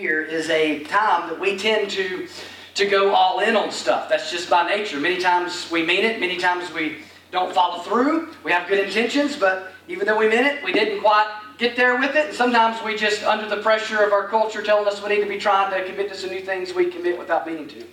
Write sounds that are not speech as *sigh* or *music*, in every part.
year is a time that we tend to to go all in on stuff. That's just by nature. Many times we mean it, many times we don't follow through. We have good intentions, but even though we meant it, we didn't quite get there with it. And sometimes we just, under the pressure of our culture telling us we need to be trying to commit to some new things, we commit without meaning to.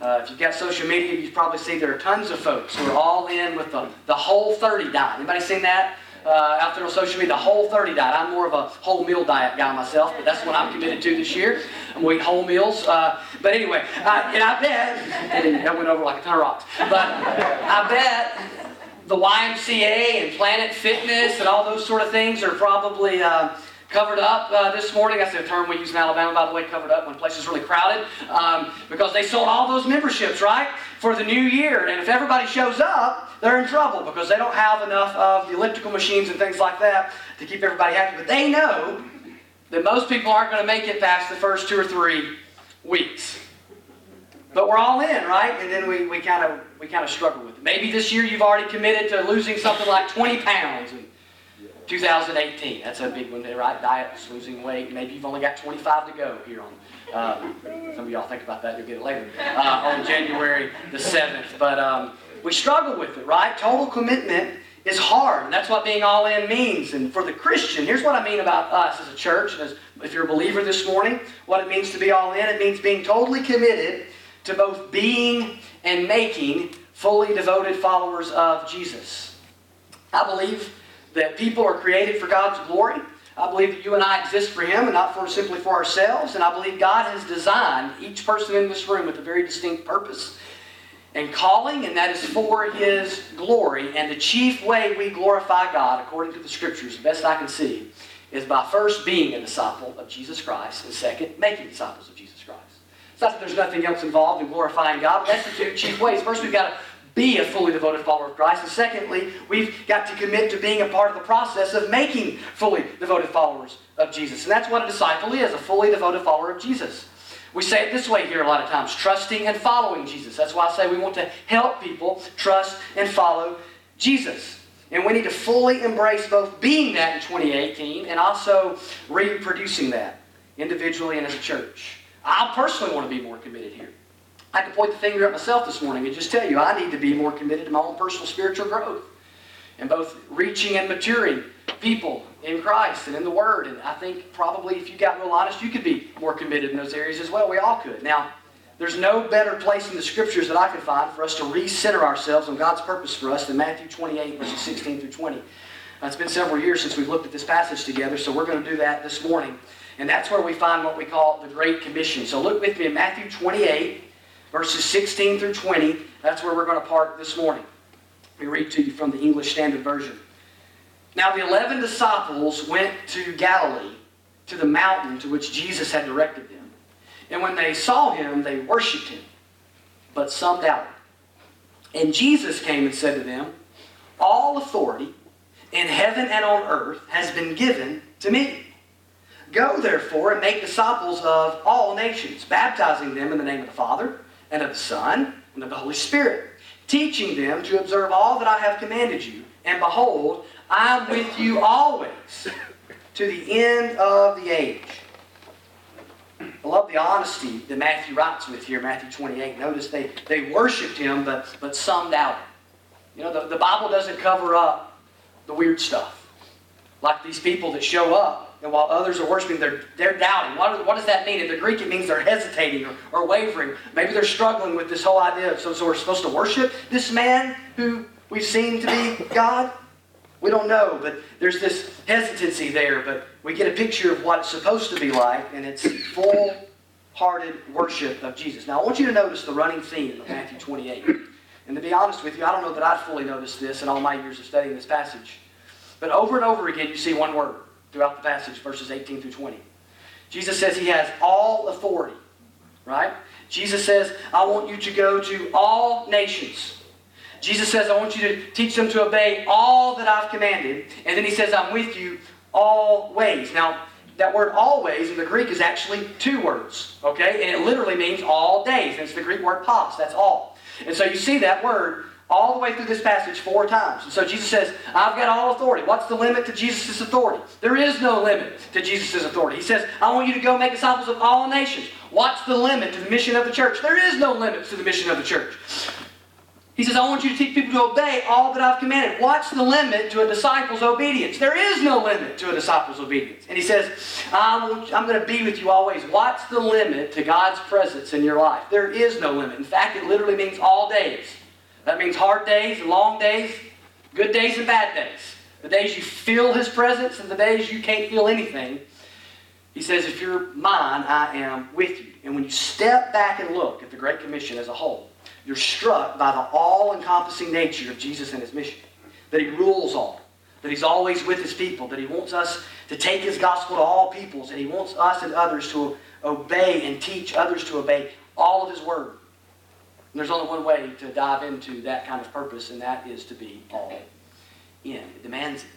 Uh, if you've got social media, you probably see there are tons of folks who are all in with the, the whole 30 diet. Anybody seen that? Uh, out there on social media, the whole 30 diet. I'm more of a whole meal diet guy myself, but that's what I'm committed to this year. I'm going to eat whole meals. Uh, but anyway, and I bet, *laughs* and that went over like a ton of rocks, but I bet the YMCA and Planet Fitness and all those sort of things are probably uh, covered up uh, this morning. That's a term we use in Alabama, by the way, covered up when places really crowded, um, because they sold all those memberships, right, for the new year. And if everybody shows up, they're in trouble because they don't have enough of the elliptical machines and things like that to keep everybody happy. But they know that most people aren't going to make it past the first two or three weeks. But we're all in, right? And then we, we kind of we kind of struggle with it. Maybe this year you've already committed to losing something like 20 pounds in 2018. That's a big one, right? Diets, losing weight. Maybe you've only got 25 to go here on. Uh, some of y'all think about that. You'll get it later uh, on January the 7th. But um, we struggle with it, right? Total commitment is hard, and that's what being all in means. And for the Christian, here's what I mean about us as a church, as if you're a believer this morning, what it means to be all in. It means being totally committed to both being and making fully devoted followers of Jesus. I believe that people are created for God's glory. I believe that you and I exist for Him and not for simply for ourselves. And I believe God has designed each person in this room with a very distinct purpose and calling, and that is for His glory. And the chief way we glorify God, according to the Scriptures, the best I can see, is by first being a disciple of Jesus Christ, and second, making disciples of Jesus Christ. It's not that there's nothing else involved in glorifying God, but that's the two chief ways. First, we've got to be a fully devoted follower of Christ. And secondly, we've got to commit to being a part of the process of making fully devoted followers of Jesus. And that's what a disciple is a fully devoted follower of Jesus. We say it this way here a lot of times trusting and following Jesus. That's why I say we want to help people trust and follow Jesus. And we need to fully embrace both being that in 2018 and also reproducing that individually and as a church. I personally want to be more committed here. I can point the finger at myself this morning and just tell you I need to be more committed to my own personal spiritual growth and both reaching and maturing people in Christ and in the Word. And I think probably if you got real honest, you could be more committed in those areas as well. We all could. Now, there's no better place in the Scriptures that I can find for us to recenter ourselves on God's purpose for us than Matthew 28, verses 16 through 20. Now, it's been several years since we've looked at this passage together, so we're going to do that this morning. And that's where we find what we call the Great Commission. So look with me in Matthew 28, verses 16 through 20. That's where we're going to park this morning. Let me read to you from the English Standard Version. Now the eleven disciples went to Galilee, to the mountain to which Jesus had directed them. And when they saw him, they worshipped him, but some doubted. And Jesus came and said to them, All authority in heaven and on earth has been given to me. Go therefore and make disciples of all nations, baptizing them in the name of the Father, and of the Son, and of the Holy Spirit, teaching them to observe all that I have commanded you. And behold, I am with you always to the end of the age. I love the honesty that Matthew writes with here, Matthew 28. Notice they, they worshiped him, but, but some doubted. You know, the, the Bible doesn't cover up the weird stuff. Like these people that show up, and while others are worshiping, they're, they're doubting. What, what does that mean? In the Greek, it means they're hesitating or, or wavering. Maybe they're struggling with this whole idea of, so, so we're supposed to worship this man who we've seen to be God? We don't know, but there's this hesitancy there. But we get a picture of what it's supposed to be like, and it's full hearted worship of Jesus. Now, I want you to notice the running theme of Matthew 28. And to be honest with you, I don't know that I've fully noticed this in all my years of studying this passage. But over and over again, you see one word throughout the passage, verses 18 through 20. Jesus says he has all authority, right? Jesus says, I want you to go to all nations. Jesus says, I want you to teach them to obey all that I've commanded. And then he says, I'm with you always. Now, that word always in the Greek is actually two words, okay? And it literally means all days. And it's the Greek word pas, that's all. And so you see that word all the way through this passage four times. And so Jesus says, I've got all authority. What's the limit to Jesus' authority? There is no limit to Jesus' authority. He says, I want you to go make disciples of all nations. What's the limit to the mission of the church? There is no limit to the mission of the church. He says, I want you to teach people to obey all that I've commanded. What's the limit to a disciple's obedience? There is no limit to a disciple's obedience. And he says, I'm, I'm going to be with you always. What's the limit to God's presence in your life? There is no limit. In fact, it literally means all days. That means hard days and long days, good days and bad days. The days you feel His presence and the days you can't feel anything. He says, If you're mine, I am with you. And when you step back and look at the Great Commission as a whole, you're struck by the all encompassing nature of Jesus and His mission. That He rules all, that He's always with His people, that He wants us to take His gospel to all peoples, and He wants us and others to obey and teach others to obey all of His word. And there's only one way to dive into that kind of purpose, and that is to be all in. It demands it.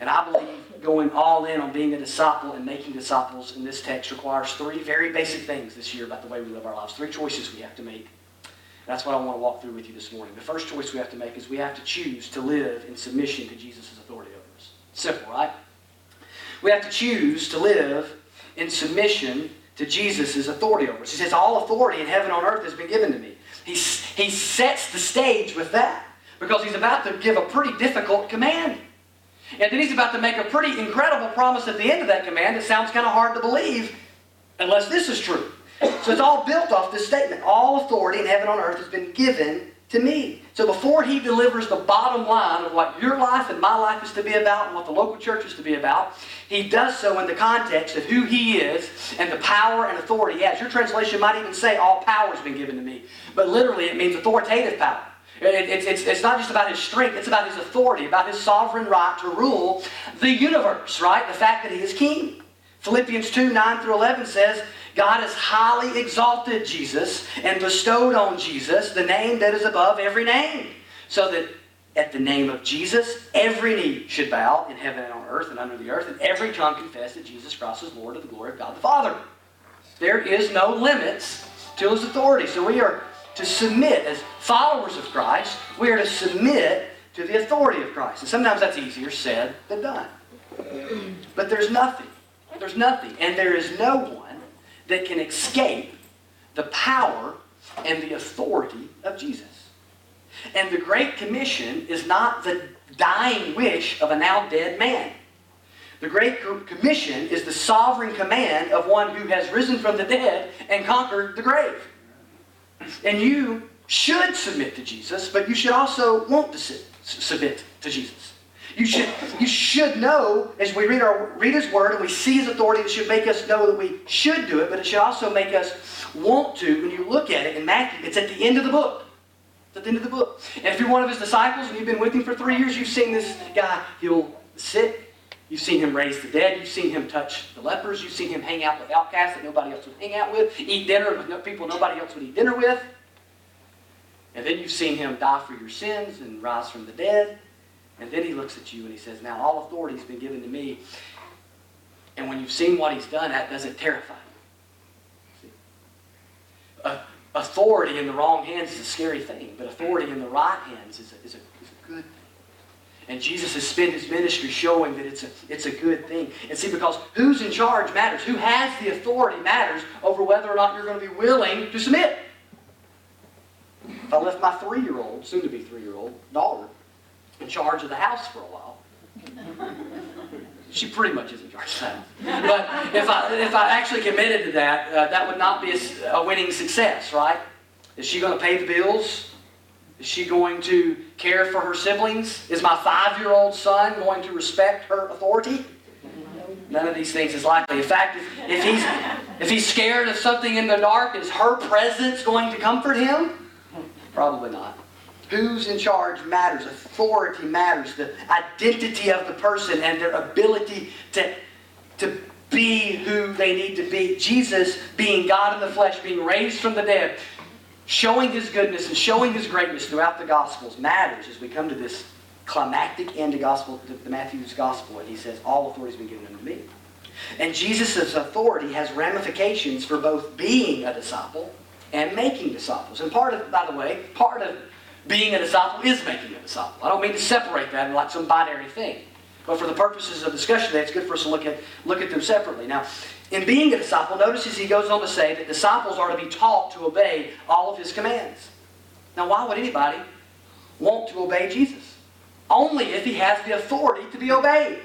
And I believe going all in on being a disciple and making disciples in this text requires three very basic things this year about the way we live our lives. Three choices we have to make. That's what I want to walk through with you this morning. The first choice we have to make is we have to choose to live in submission to Jesus' authority over us. Simple, right? We have to choose to live in submission to Jesus' authority over us. He says, All authority in heaven and on earth has been given to me. He, he sets the stage with that because he's about to give a pretty difficult command. And then he's about to make a pretty incredible promise at the end of that command that sounds kind of hard to believe unless this is true. So it's all built off this statement. All authority in heaven and on earth has been given to me. So before he delivers the bottom line of what your life and my life is to be about and what the local church is to be about, he does so in the context of who he is and the power and authority he has. Your translation might even say, All power has been given to me. But literally, it means authoritative power. It's, it's, it's not just about his strength, it's about his authority, about his sovereign right to rule the universe, right? The fact that he is king. Philippians 2 9 through 11 says, God has highly exalted Jesus and bestowed on Jesus the name that is above every name, so that at the name of Jesus, every knee should bow in heaven and on earth and under the earth, and every tongue confess that Jesus Christ is Lord to the glory of God the Father. There is no limits to his authority. So we are to submit as followers of Christ, we are to submit to the authority of Christ. And sometimes that's easier said than done. But there's nothing. There's nothing. And there is no one that can escape the power and the authority of Jesus. And the Great Commission is not the dying wish of a now dead man. The Great Commission is the sovereign command of one who has risen from the dead and conquered the grave. And you should submit to Jesus, but you should also want to submit to Jesus. You should, you should know, as we read, our, read His Word and we see His authority, it should make us know that we should do it, but it should also make us want to. When you look at it in Matthew, it's at the end of the book. It's at the end of the book. And if you're one of His disciples and you've been with Him for three years, you've seen this guy the sick, you've seen Him raise the dead, you've seen Him touch the lepers, you've seen Him hang out with outcasts that nobody else would hang out with, eat dinner with people nobody else would eat dinner with. And then you've seen Him die for your sins and rise from the dead. And then he looks at you and he says, Now all authority has been given to me. And when you've seen what he's done, that doesn't terrify you. Uh, authority in the wrong hands is a scary thing, but authority in the right hands is a, is a, is a good thing. And Jesus has spent his ministry showing that it's a, it's a good thing. And see, because who's in charge matters. Who has the authority matters over whether or not you're going to be willing to submit. If I left my three year old, soon to be three year old daughter, in charge of the house for a while. she pretty much is in charge of that. But if I, if I actually committed to that, uh, that would not be a, a winning success, right? Is she going to pay the bills? Is she going to care for her siblings? Is my five year old son going to respect her authority? None of these things is likely. In fact, if, if, he's, if he's scared of something in the dark, is her presence going to comfort him? Probably not. Who's in charge matters. Authority matters. The identity of the person and their ability to, to be who they need to be. Jesus, being God in the flesh, being raised from the dead, showing his goodness and showing his greatness throughout the Gospels matters as we come to this climactic end of gospel, the Matthew's Gospel, and he says, All authority has been given unto me. And Jesus' authority has ramifications for both being a disciple and making disciples. And part of, by the way, part of being a disciple is making a disciple. I don't mean to separate that like some binary thing. But for the purposes of discussion today, it's good for us to look at, look at them separately. Now, in being a disciple, notice as he goes on to say that disciples are to be taught to obey all of his commands. Now, why would anybody want to obey Jesus? Only if he has the authority to be obeyed.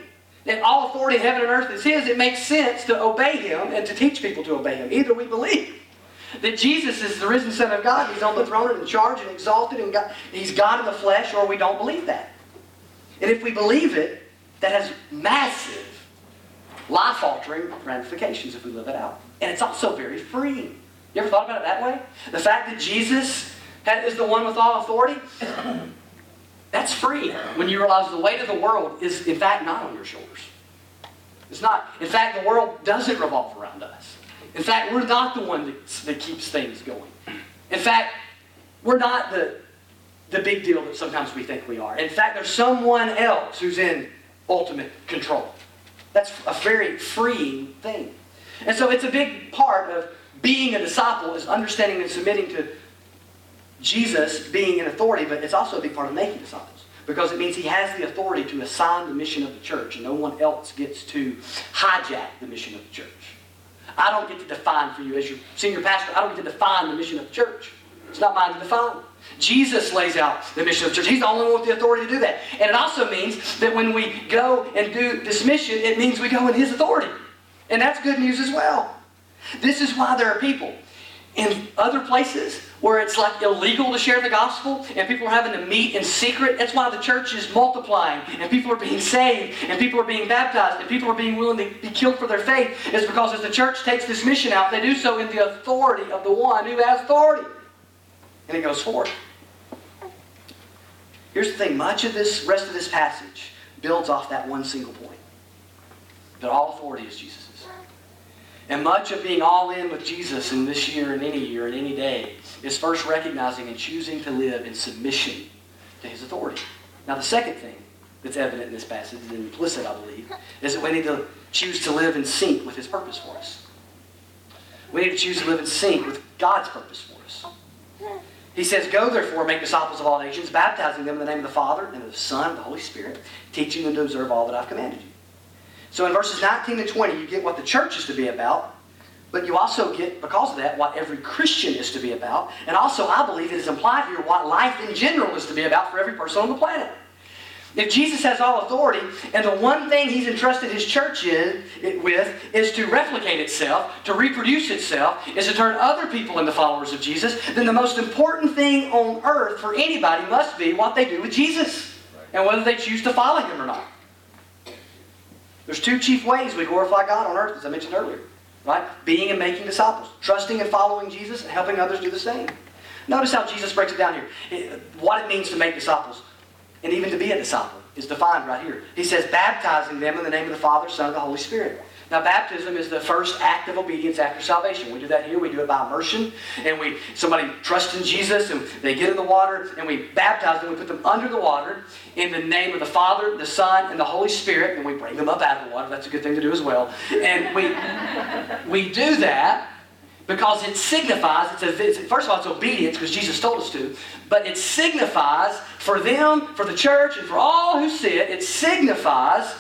If all authority in heaven and earth is his, it makes sense to obey him and to teach people to obey him. Either we believe that Jesus is the risen Son of God, he's on the throne and in charge and exalted, and God, he's God in the flesh, or we don't believe that. And if we believe it, that has massive life altering ramifications if we live it out. And it's also very freeing. You ever thought about it that way? The fact that Jesus is the one with all authority, *coughs* that's free when you realize the weight of the world is, in fact, not on your shoulders. It's not. In fact, the world doesn't revolve around us. In fact, we're not the one that, that keeps things going. In fact, we're not the, the big deal that sometimes we think we are. In fact, there's someone else who's in ultimate control. That's a very freeing thing. And so it's a big part of being a disciple is understanding and submitting to Jesus being in authority, but it's also a big part of making disciples. Because it means he has the authority to assign the mission of the church, and no one else gets to hijack the mission of the church. I don't get to define for you, as your senior pastor, I don't get to define the mission of the church. It's not mine to define. Jesus lays out the mission of the church. He's the only one with the authority to do that. And it also means that when we go and do this mission, it means we go in His authority. And that's good news as well. This is why there are people in other places where it's like illegal to share the gospel and people are having to meet in secret. That's why the church is multiplying and people are being saved and people are being baptized and people are being willing to be killed for their faith. Is because as the church takes this mission out, they do so in the authority of the one who has authority. And it goes forth. Here's the thing much of this rest of this passage builds off that one single point that all authority is Jesus'. And much of being all in with Jesus in this year and any year and any day is first recognizing and choosing to live in submission to his authority. Now, the second thing that's evident in this passage, and implicit, I believe, is that we need to choose to live in sync with his purpose for us. We need to choose to live in sync with God's purpose for us. He says, Go therefore, make disciples of all nations, baptizing them in the name of the Father, and of the Son, and the Holy Spirit, teaching them to observe all that I've commanded you. So in verses 19 to 20, you get what the church is to be about, but you also get, because of that, what every Christian is to be about. And also, I believe it is implied here what life in general is to be about for every person on the planet. If Jesus has all authority, and the one thing he's entrusted his church in, with is to replicate itself, to reproduce itself, is to turn other people into followers of Jesus, then the most important thing on earth for anybody must be what they do with Jesus and whether they choose to follow him or not. There's two chief ways we glorify God on earth, as I mentioned earlier. Right? Being and making disciples. Trusting and following Jesus and helping others do the same. Notice how Jesus breaks it down here. What it means to make disciples and even to be a disciple is defined right here. He says, baptizing them in the name of the Father, Son, and the Holy Spirit. Now, baptism is the first act of obedience after salvation. We do that here. We do it by immersion, and we somebody trusts in Jesus, and they get in the water, and we baptize them. We put them under the water in the name of the Father, the Son, and the Holy Spirit, and we bring them up out of the water. That's a good thing to do as well. And we we do that because it signifies. It's, a, it's first of all, it's obedience because Jesus told us to, but it signifies for them, for the church, and for all who see it. It signifies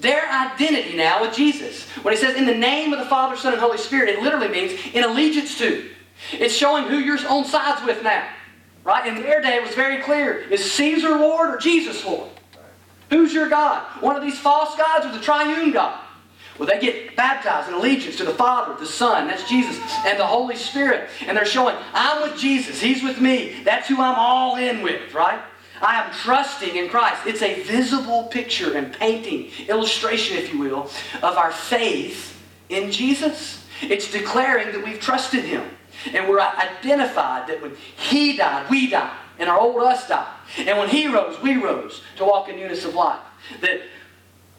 their identity now with Jesus. When he says in the name of the Father, Son, and Holy Spirit, it literally means in allegiance to. It's showing who you're on sides with now. Right? In their day, it was very clear. Is Caesar Lord or Jesus Lord? Who's your God? One of these false gods or the triune God? Well, they get baptized in allegiance to the Father, the Son, that's Jesus, and the Holy Spirit. And they're showing, I'm with Jesus. He's with me. That's who I'm all in with, right? I am trusting in Christ. It's a visible picture and painting, illustration, if you will, of our faith in Jesus. It's declaring that we've trusted Him. And we're identified that when He died, we died. And our old us died. And when He rose, we rose to walk in newness of life. That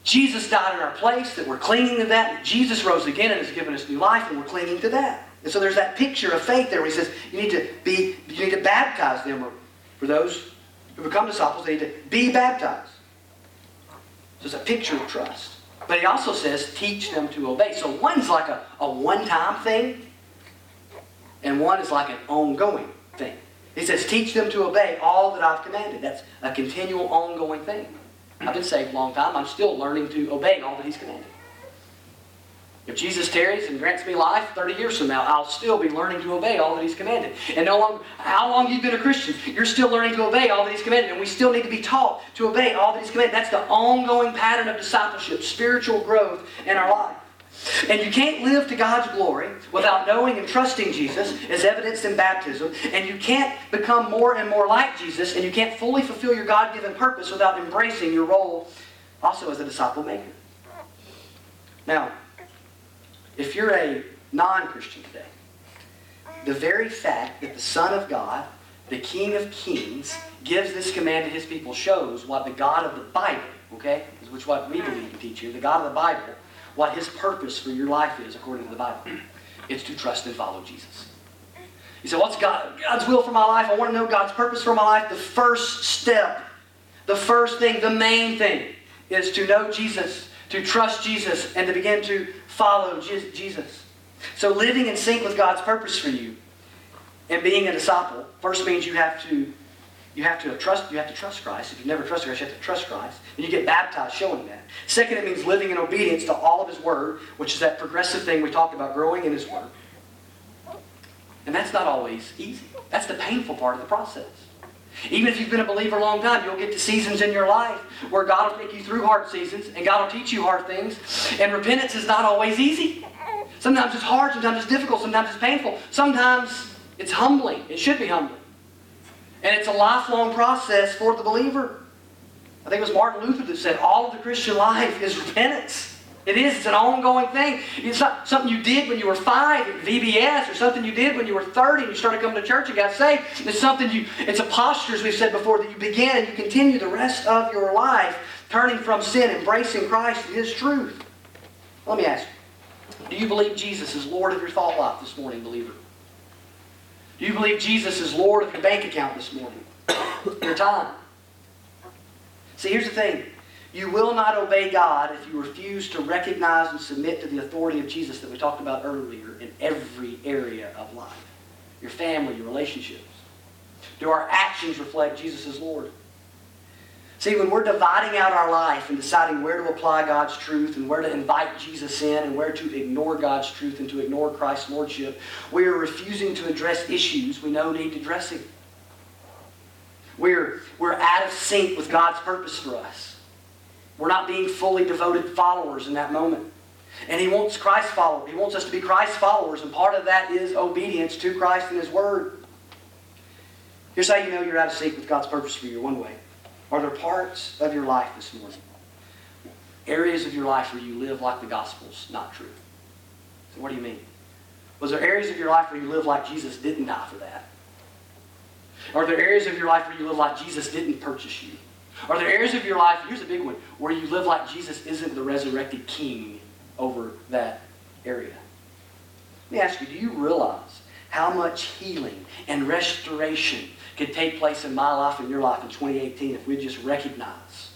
Jesus died in our place, that we're clinging to that. Jesus rose again and has given us new life, and we're clinging to that. And so there's that picture of faith there where he says, you need to be, you need to baptize them or for those who become disciples, they need to be baptized. So it's a picture of trust. But he also says, teach them to obey. So one's like a, a one time thing, and one is like an ongoing thing. He says, teach them to obey all that I've commanded. That's a continual, ongoing thing. I've been saved a long time. I'm still learning to obey all that He's commanded. If Jesus tarries and grants me life 30 years from now, I'll still be learning to obey all that He's commanded. And no longer, how long you've been a Christian, you're still learning to obey all that He's commanded. And we still need to be taught to obey all that He's commanded. That's the ongoing pattern of discipleship, spiritual growth in our life. And you can't live to God's glory without knowing and trusting Jesus as evidenced in baptism. And you can't become more and more like Jesus. And you can't fully fulfill your God given purpose without embracing your role also as a disciple maker. Now, if you're a non Christian today, the very fact that the Son of God, the King of Kings, gives this command to his people shows what the God of the Bible, okay, which is what we believe and teach you, the God of the Bible, what his purpose for your life is according to the Bible. *clears throat* It's to trust and follow Jesus. You say, what's God, God's will for my life? I want to know God's purpose for my life. The first step, the first thing, the main thing is to know Jesus, to trust Jesus, and to begin to follow Jesus. So living in sync with God's purpose for you and being a disciple first means you have to you have to trust you have to trust Christ. If you've never trusted Christ, you have to trust Christ. And you get baptized showing that. Second, it means living in obedience to all of His Word, which is that progressive thing we talked about, growing in His Word. And that's not always easy. That's the painful part of the process. Even if you've been a believer a long time, you'll get to seasons in your life where God will take you through hard seasons and God will teach you hard things. And repentance is not always easy. Sometimes it's hard, sometimes it's difficult, sometimes it's painful. Sometimes it's humbling. It should be humbling. And it's a lifelong process for the believer. I think it was Martin Luther that said all of the Christian life is repentance. It is. It's an ongoing thing. It's not something you did when you were five at VBS or something you did when you were 30 and you started coming to church and got saved. It's something you, it's a posture, as we've said before, that you begin and you continue the rest of your life turning from sin, embracing Christ and His truth. Let me ask you, do you believe Jesus is Lord of your thought life this morning, believer? Do you believe Jesus is Lord of your bank account this morning? *coughs* your time? See, here's the thing. You will not obey God if you refuse to recognize and submit to the authority of Jesus that we talked about earlier in every area of life. Your family, your relationships. Do our actions reflect Jesus as Lord? See, when we're dividing out our life and deciding where to apply God's truth and where to invite Jesus in and where to ignore God's truth and to ignore Christ's lordship, we are refusing to address issues we know need addressing. We're, we're out of sync with God's purpose for us. We're not being fully devoted followers in that moment. And he wants Christ followers. He wants us to be Christ followers, and part of that is obedience to Christ and His Word. Here's how you know you're out of sync with God's purpose for you one way. Are there parts of your life this morning, areas of your life where you live like the gospel's not true? So what do you mean? Was there areas of your life where you live like Jesus didn't die for that? Are there areas of your life where you live like Jesus didn't purchase you? Are there areas of your life, here's a big one, where you live like Jesus isn't the resurrected king over that area? Let me ask you, do you realize how much healing and restoration could take place in my life and your life in 2018 if we just recognize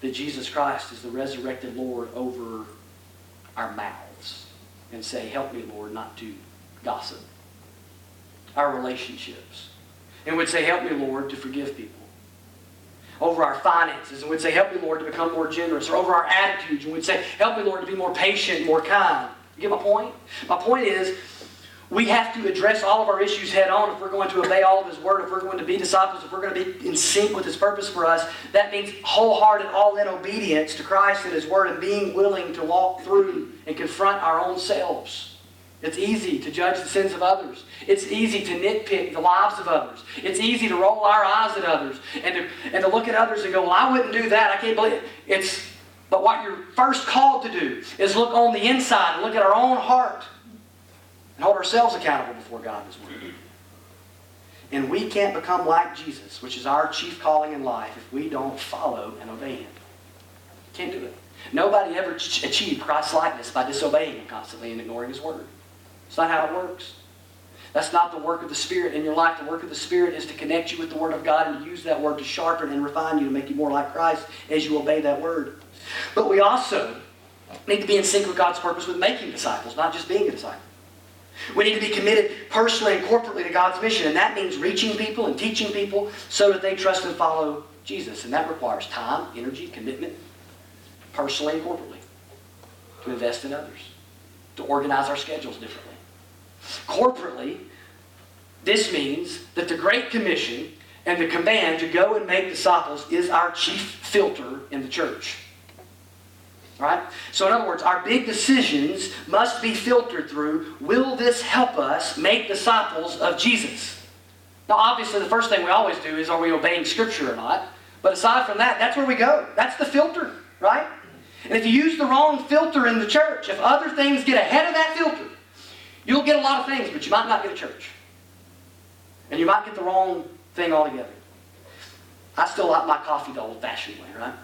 that Jesus Christ is the resurrected Lord over our mouths and say, help me, Lord, not to gossip. Our relationships. And would say, help me, Lord, to forgive people over our finances and we'd say, Help me, Lord, to become more generous, or over our attitudes and we'd say, Help me, Lord, to be more patient, more kind. You get my point? My point is, we have to address all of our issues head on if we're going to obey all of His Word, if we're going to be disciples, if we're going to be in sync with His purpose for us. That means wholehearted, all in obedience to Christ and His Word and being willing to walk through and confront our own selves. It's easy to judge the sins of others. It's easy to nitpick the lives of others. It's easy to roll our eyes at others and to, and to look at others and go, well, I wouldn't do that. I can't believe it. It's, but what you're first called to do is look on the inside and look at our own heart and hold ourselves accountable before God as well. And we can't become like Jesus, which is our chief calling in life, if we don't follow and obey Him. Can't do it. Nobody ever achieved Christ's likeness by disobeying Him constantly and ignoring His Word. It's not how it works. That's not the work of the Spirit in your life. The work of the Spirit is to connect you with the Word of God and to use that Word to sharpen and refine you to make you more like Christ as you obey that Word. But we also need to be in sync with God's purpose with making disciples, not just being a disciple. We need to be committed personally and corporately to God's mission, and that means reaching people and teaching people so that they trust and follow Jesus. And that requires time, energy, commitment, personally and corporately, to invest in others, to organize our schedules differently. Corporately, this means that the Great Commission and the command to go and make disciples is our chief filter in the church. Right? So, in other words, our big decisions must be filtered through will this help us make disciples of Jesus? Now, obviously, the first thing we always do is are we obeying Scripture or not? But aside from that, that's where we go. That's the filter, right? And if you use the wrong filter in the church, if other things get ahead of that filter, you'll get a lot of things, but you might not get a church. And you might get the wrong thing altogether. I still like my coffee the old fashioned way, right?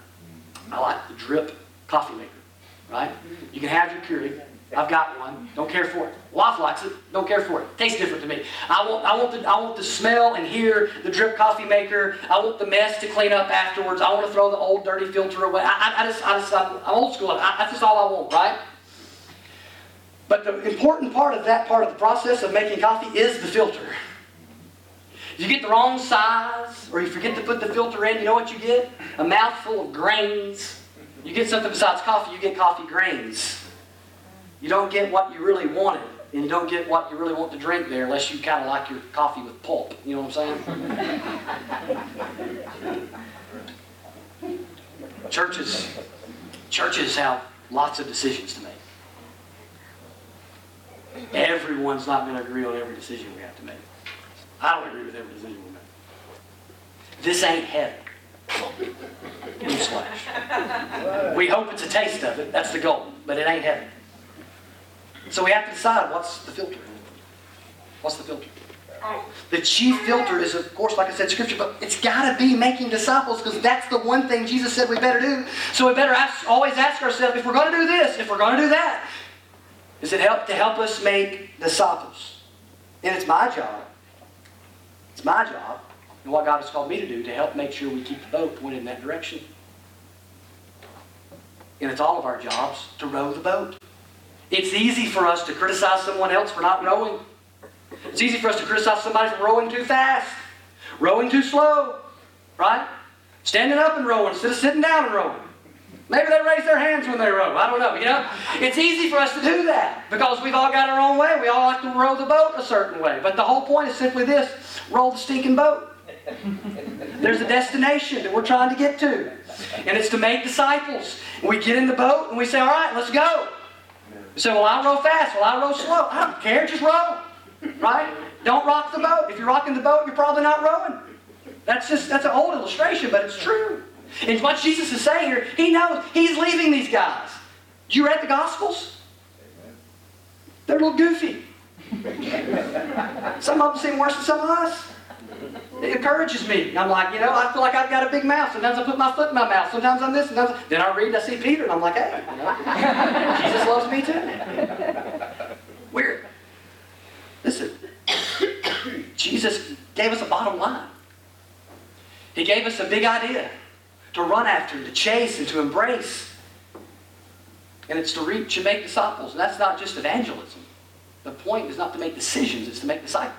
I like the drip coffee maker, right? You can have your Keurig. I've got one. Don't care for it. Wife likes it. Don't care for it. Tastes different to me. I want, I want the, I want the smell and hear the drip coffee maker. I want the mess to clean up afterwards. I want to throw the old dirty filter away. I, I, I just, I just, I'm, I'm old school. I, that's just all I want, right? But the important part of that part of the process of making coffee is the filter. You get the wrong size or you forget to put the filter in, you know what you get? A mouthful of grains. You get something besides coffee, you get coffee grains. You don't get what you really wanted, and you don't get what you really want to drink there unless you kind of like your coffee with pulp. You know what I'm saying? *laughs* churches, churches have lots of decisions to make. Everyone's not going to agree on every decision we have to make. I don't agree with every decision we make. This ain't heaven. Newsflash. We hope it's a taste of it. That's the goal. But it ain't heaven. So we have to decide what's the filter. What's the filter? The chief filter is, of course, like I said, Scripture, but it's got to be making disciples because that's the one thing Jesus said we better do. So we better ask, always ask ourselves if we're going to do this, if we're going to do that, is it help to help us make disciples? And it's my job. It's my job and what God has called me to do to help make sure we keep the boat pointed in that direction. And it's all of our jobs to row the boat. It's easy for us to criticize someone else for not rowing. It's easy for us to criticize somebody for rowing too fast, rowing too slow, right? Standing up and rowing instead of sitting down and rowing. Maybe they raise their hands when they row. I don't know. You know, it's easy for us to do that because we've all got our own way. We all like to row the boat a certain way. But the whole point is simply this: roll the stinking boat. There's a destination that we're trying to get to, and it's to make disciples. We get in the boat and we say, "All right, let's go." Say, "Well, I row fast. Well, I row slow. I don't care. Just row." Right? Don't rock the boat. If you're rocking the boat, you're probably not rowing. That's just that's an old illustration, but it's true. And what Jesus is saying here, he knows he's leaving these guys. You read the Gospels? They're a little goofy. *laughs* some of them seem worse than some of us. It encourages me. I'm like, you know, I feel like I've got a big mouth. Sometimes I put my foot in my mouth. Sometimes I'm this. Sometimes then I read, and I see Peter, and I'm like, hey, *laughs* Jesus loves me too. Weird. Listen, *coughs* Jesus gave us a bottom line. He gave us a big idea to run after, to chase, and to embrace. And it's to reach and make disciples. And that's not just evangelism. The point is not to make decisions, it's to make disciples.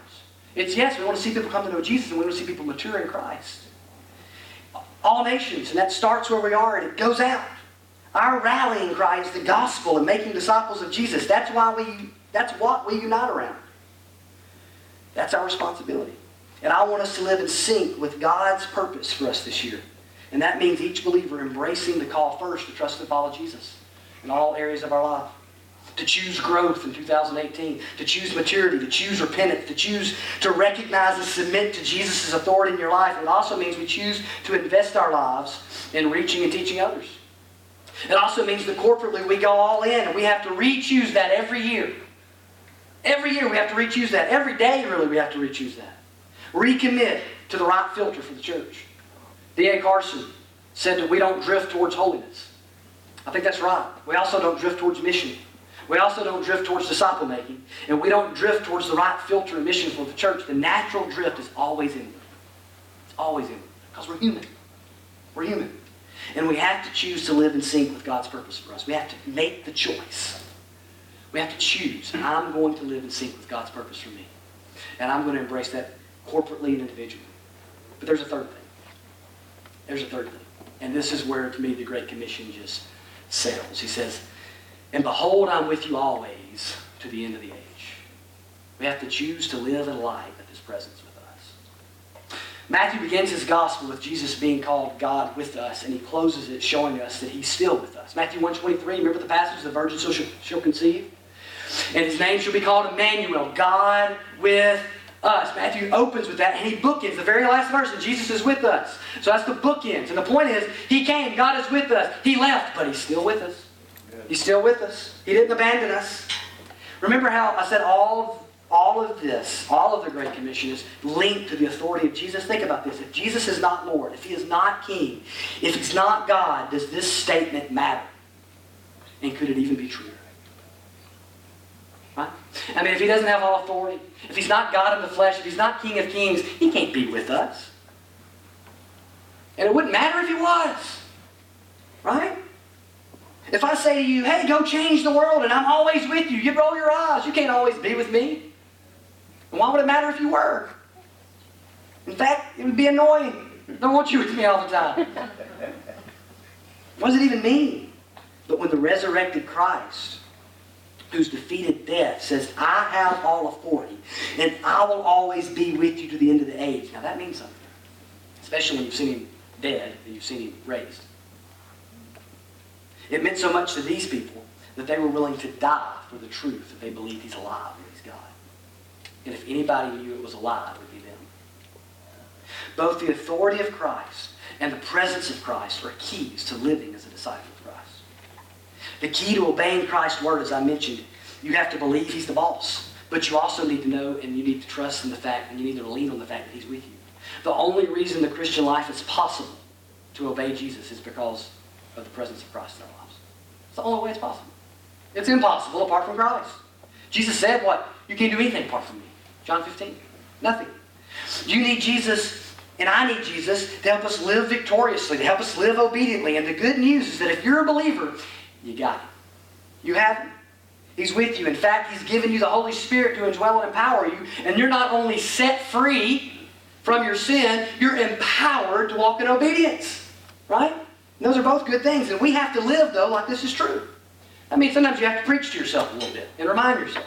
It's yes, we want to see people come to know Jesus and we want to see people mature in Christ. All nations, and that starts where we are and it goes out. Our rallying cry is the gospel and making disciples of Jesus. That's why we that's what we unite around. That's our responsibility. And I want us to live in sync with God's purpose for us this year. And that means each believer embracing the call first to trust and follow Jesus in all areas of our life. To choose growth in 2018, to choose maturity, to choose repentance, to choose to recognize and submit to Jesus' authority in your life. It also means we choose to invest our lives in reaching and teaching others. It also means that corporately we go all in and we have to re-choose that every year. Every year we have to re-choose that. Every day, really, we have to re-choose that. Recommit to the right filter for the church. D.A. Carson said that we don't drift towards holiness. I think that's right. We also don't drift towards mission. We also don't drift towards disciple making. And we don't drift towards the right filter and mission for the church. The natural drift is always inward. It's always inward. Because we're human. We're human. And we have to choose to live in sync with God's purpose for us. We have to make the choice. We have to choose. I'm going to live in sync with God's purpose for me. And I'm going to embrace that corporately and individually. But there's a third thing. There's a third thing. And this is where, to me, the Great Commission just settles. He says, And behold, I'm with you always to the end of the age. We have to choose to live in light of his presence with us. Matthew begins his gospel with Jesus being called God with us, and he closes it showing us that he's still with us. Matthew 1.23, remember the passage, the virgin shall, shall conceive? And his name shall be called Emmanuel, God with us. Matthew opens with that, and he bookends the very last verse, and Jesus is with us. So that's the bookends. And the point is, he came, God is with us. He left, but he's still with us. He's still with us. He didn't abandon us. Remember how I said all, of, all of this, all of the Great Commission is linked to the authority of Jesus? Think about this. If Jesus is not Lord, if he is not King, if he's not God, does this statement matter? And could it even be true? Right? I mean, if he doesn't have all authority, if he's not God in the flesh, if he's not King of Kings, he can't be with us. And it wouldn't matter if he was. Right? If I say to you, hey, go change the world and I'm always with you, you roll your eyes. You can't always be with me. And why would it matter if you were? In fact, it would be annoying. I don't want you with me all the time. *laughs* what does it even mean? But when the resurrected Christ who's defeated death, says, I have all authority, and I will always be with you to the end of the age. Now that means something, especially when you've seen him dead and you've seen him raised. It meant so much to these people that they were willing to die for the truth that they believed he's alive and he's God. And if anybody knew it was alive, it would be them. Both the authority of Christ and the presence of Christ are keys to living as a disciple. The key to obeying Christ's word, as I mentioned, you have to believe he's the boss. But you also need to know and you need to trust in the fact and you need to lean on the fact that he's with you. The only reason the Christian life is possible to obey Jesus is because of the presence of Christ in our lives. It's the only way it's possible. It's impossible apart from Christ. Jesus said what? You can't do anything apart from me. John 15. Nothing. You need Jesus and I need Jesus to help us live victoriously, to help us live obediently. And the good news is that if you're a believer, you got him. You have him. He's with you. In fact, he's given you the Holy Spirit to indwell and empower you. And you're not only set free from your sin, you're empowered to walk in obedience. Right? And those are both good things. And we have to live, though, like this is true. I mean, sometimes you have to preach to yourself a little bit and remind yourself.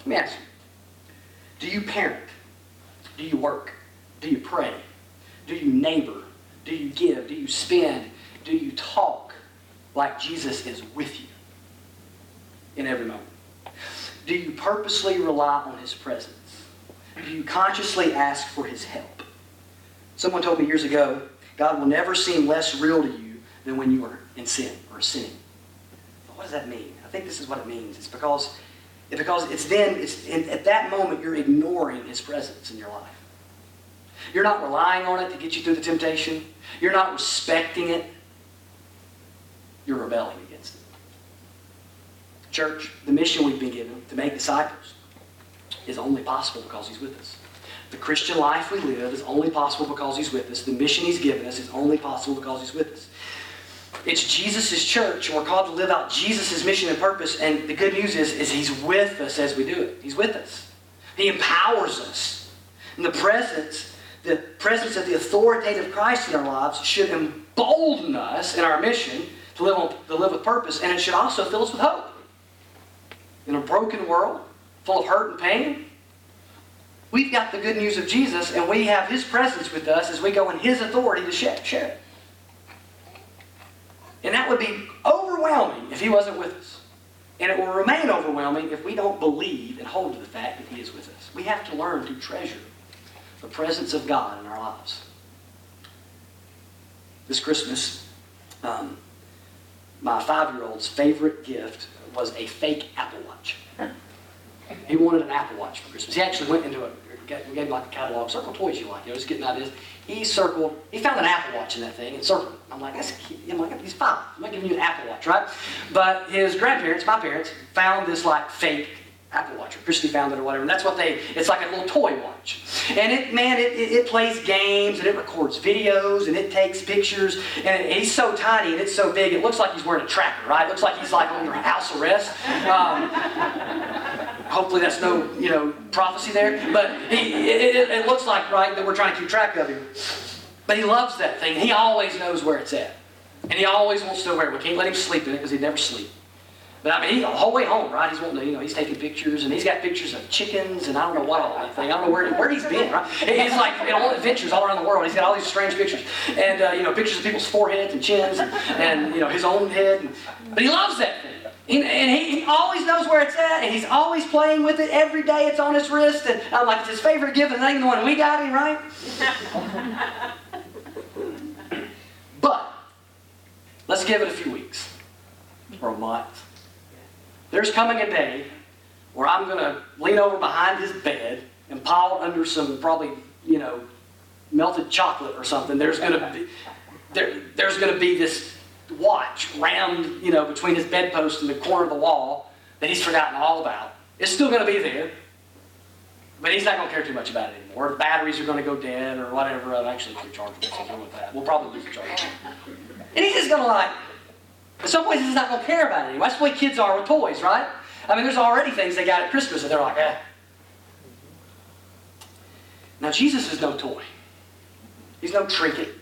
Let me ask you Do you parent? Do you work? Do you pray? Do you neighbor? Do you give? Do you spend? Do you talk? Like Jesus is with you in every moment? Do you purposely rely on his presence? Do you consciously ask for his help? Someone told me years ago, God will never seem less real to you than when you are in sin or sinning. But what does that mean? I think this is what it means. It's because, because it's then, it's at that moment, you're ignoring his presence in your life. You're not relying on it to get you through the temptation. You're not respecting it you're rebelling against it. Church, the mission we've been given to make disciples is only possible because He's with us. The Christian life we live is only possible because He's with us. The mission He's given us is only possible because He's with us. It's Jesus' church, and we're called to live out Jesus' mission and purpose. And the good news is, is He's with us as we do it. He's with us. He empowers us. And the presence, the presence of the authoritative Christ in our lives should embolden us in our mission to live, on, to live with purpose, and it should also fill us with hope. In a broken world, full of hurt and pain, we've got the good news of Jesus, and we have His presence with us as we go in His authority to share, share it. And that would be overwhelming if He wasn't with us. And it will remain overwhelming if we don't believe and hold to the fact that He is with us. We have to learn to treasure the presence of God in our lives. This Christmas, um, my five-year-old's favorite gift was a fake Apple Watch. He wanted an Apple Watch for Christmas. He actually went into a, we gave him like a catalog, circle toys you like, you know, just getting ideas. He circled, he found an Apple Watch in that thing and circled it. I'm like, that's cute. I'm like, he's five. I'm not giving you an Apple Watch, right? But his grandparents, my parents, found this like fake Apple Watch, or Christy found it or whatever. And that's what they, it's like a little toy watch. And it, man, it, it, it plays games and it records videos and it takes pictures. And it, he's so tiny and it's so big, it looks like he's wearing a tracker, right? It looks like he's like under house arrest. Um, hopefully that's no, you know, prophecy there. But he, it, it, it looks like, right, that we're trying to keep track of him. But he loves that thing. He always knows where it's at. And he always wants to know where. We can't let him sleep in it because he'd never sleep. But I mean, he, the whole way home, right? He's wanting to, you know, he's taking pictures, and he's got pictures of chickens, and I don't know what all that thing. I don't know where, where he's been, right? He's like in all adventures all around the world. He's got all these strange pictures, and uh, you know, pictures of people's foreheads and chins, and, and you know, his own head. And, but he loves that thing. And, and he, he always knows where it's at, and he's always playing with it. Every day it's on his wrist, and I'm like, it's his favorite gift, and ain't the one we got him, right? *laughs* but let's give it a few weeks or a month. There's coming a day where I'm going to lean over behind his bed and pile under some probably, you know, melted chocolate or something. There's going to be there, there's going to be this watch rammed, you know, between his bedpost and the corner of the wall that he's forgotten all about. It's still going to be there, but he's not going to care too much about it anymore. Batteries are going to go dead or whatever. I've actually rechargeable, with that. We'll probably lose the charge. And he's just going to like in some ways, he's not going to care about it anymore. That's the way kids are with toys, right? I mean, there's already things they got at Christmas and they're like, eh. Now, Jesus is no toy. He's no trinket.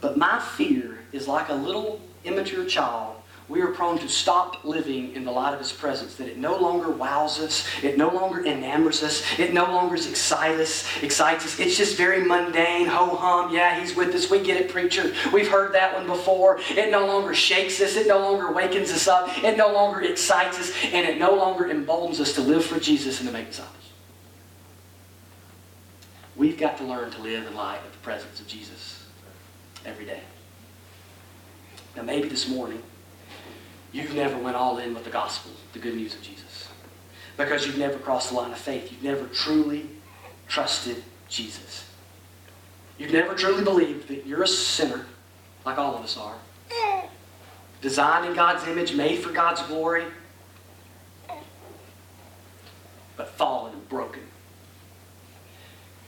But my fear is like a little immature child we are prone to stop living in the light of His presence, that it no longer wows us, it no longer enamors us, it no longer excites us, excites us. It's just very mundane, ho-hum, yeah, He's with us, we get it, preacher. We've heard that one before. It no longer shakes us, it no longer wakens us up, it no longer excites us, and it no longer emboldens us to live for Jesus and to make disciples. We've got to learn to live in light of the presence of Jesus every day. Now, maybe this morning, You've never went all in with the gospel, the good news of Jesus. Because you've never crossed the line of faith. You've never truly trusted Jesus. You've never truly believed that you're a sinner, like all of us are. Designed in God's image, made for God's glory, but fallen and broken.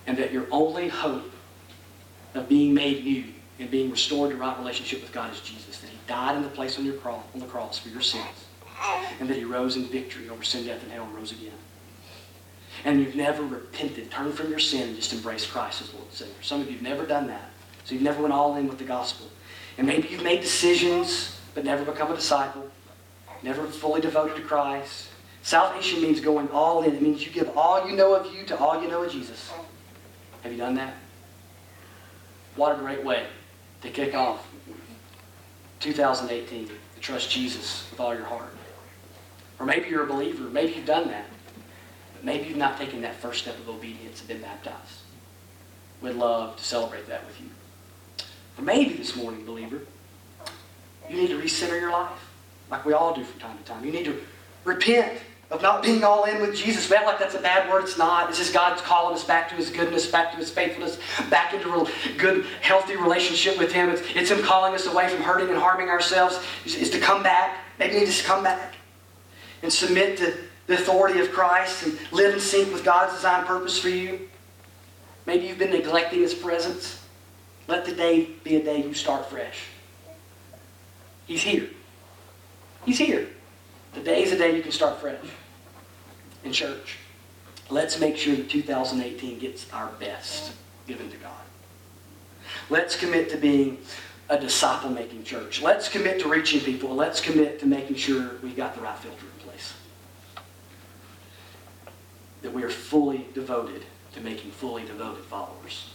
And that your only hope of being made new and being restored to right relationship with God is Jesus. That He died in the place on, your cross, on the cross for your sins. And that He rose in victory over sin, death, and hell and rose again. And you've never repented, turned from your sin, and just embraced Christ as Lord and Savior. Some of you have never done that. So you've never went all in with the gospel. And maybe you've made decisions, but never become a disciple. Never fully devoted to Christ. Salvation means going all in. It means you give all you know of you to all you know of Jesus. Have you done that? What a great way to kick off 2018 to trust Jesus with all your heart. Or maybe you're a believer. Maybe you've done that. But maybe you've not taken that first step of obedience and been baptized. We'd love to celebrate that with you. Or maybe this morning, believer, you need to recenter your life like we all do from time to time. You need to repent of not being all in with Jesus. We act like that's a bad word. It's not. It's just God's calling us back to His goodness, back to His faithfulness, back into a good, healthy relationship with Him. It's, it's Him calling us away from hurting and harming ourselves. Is to come back. Maybe you need to come back and submit to the authority of Christ and live in sync with God's design purpose for you. Maybe you've been neglecting His presence. Let the day be a day you start fresh. He's here. He's here. The day is a day you can start fresh in church. Let's make sure that 2018 gets our best given to God. Let's commit to being a disciple making church. Let's commit to reaching people. Let's commit to making sure we've got the right filter in place. That we are fully devoted to making fully devoted followers.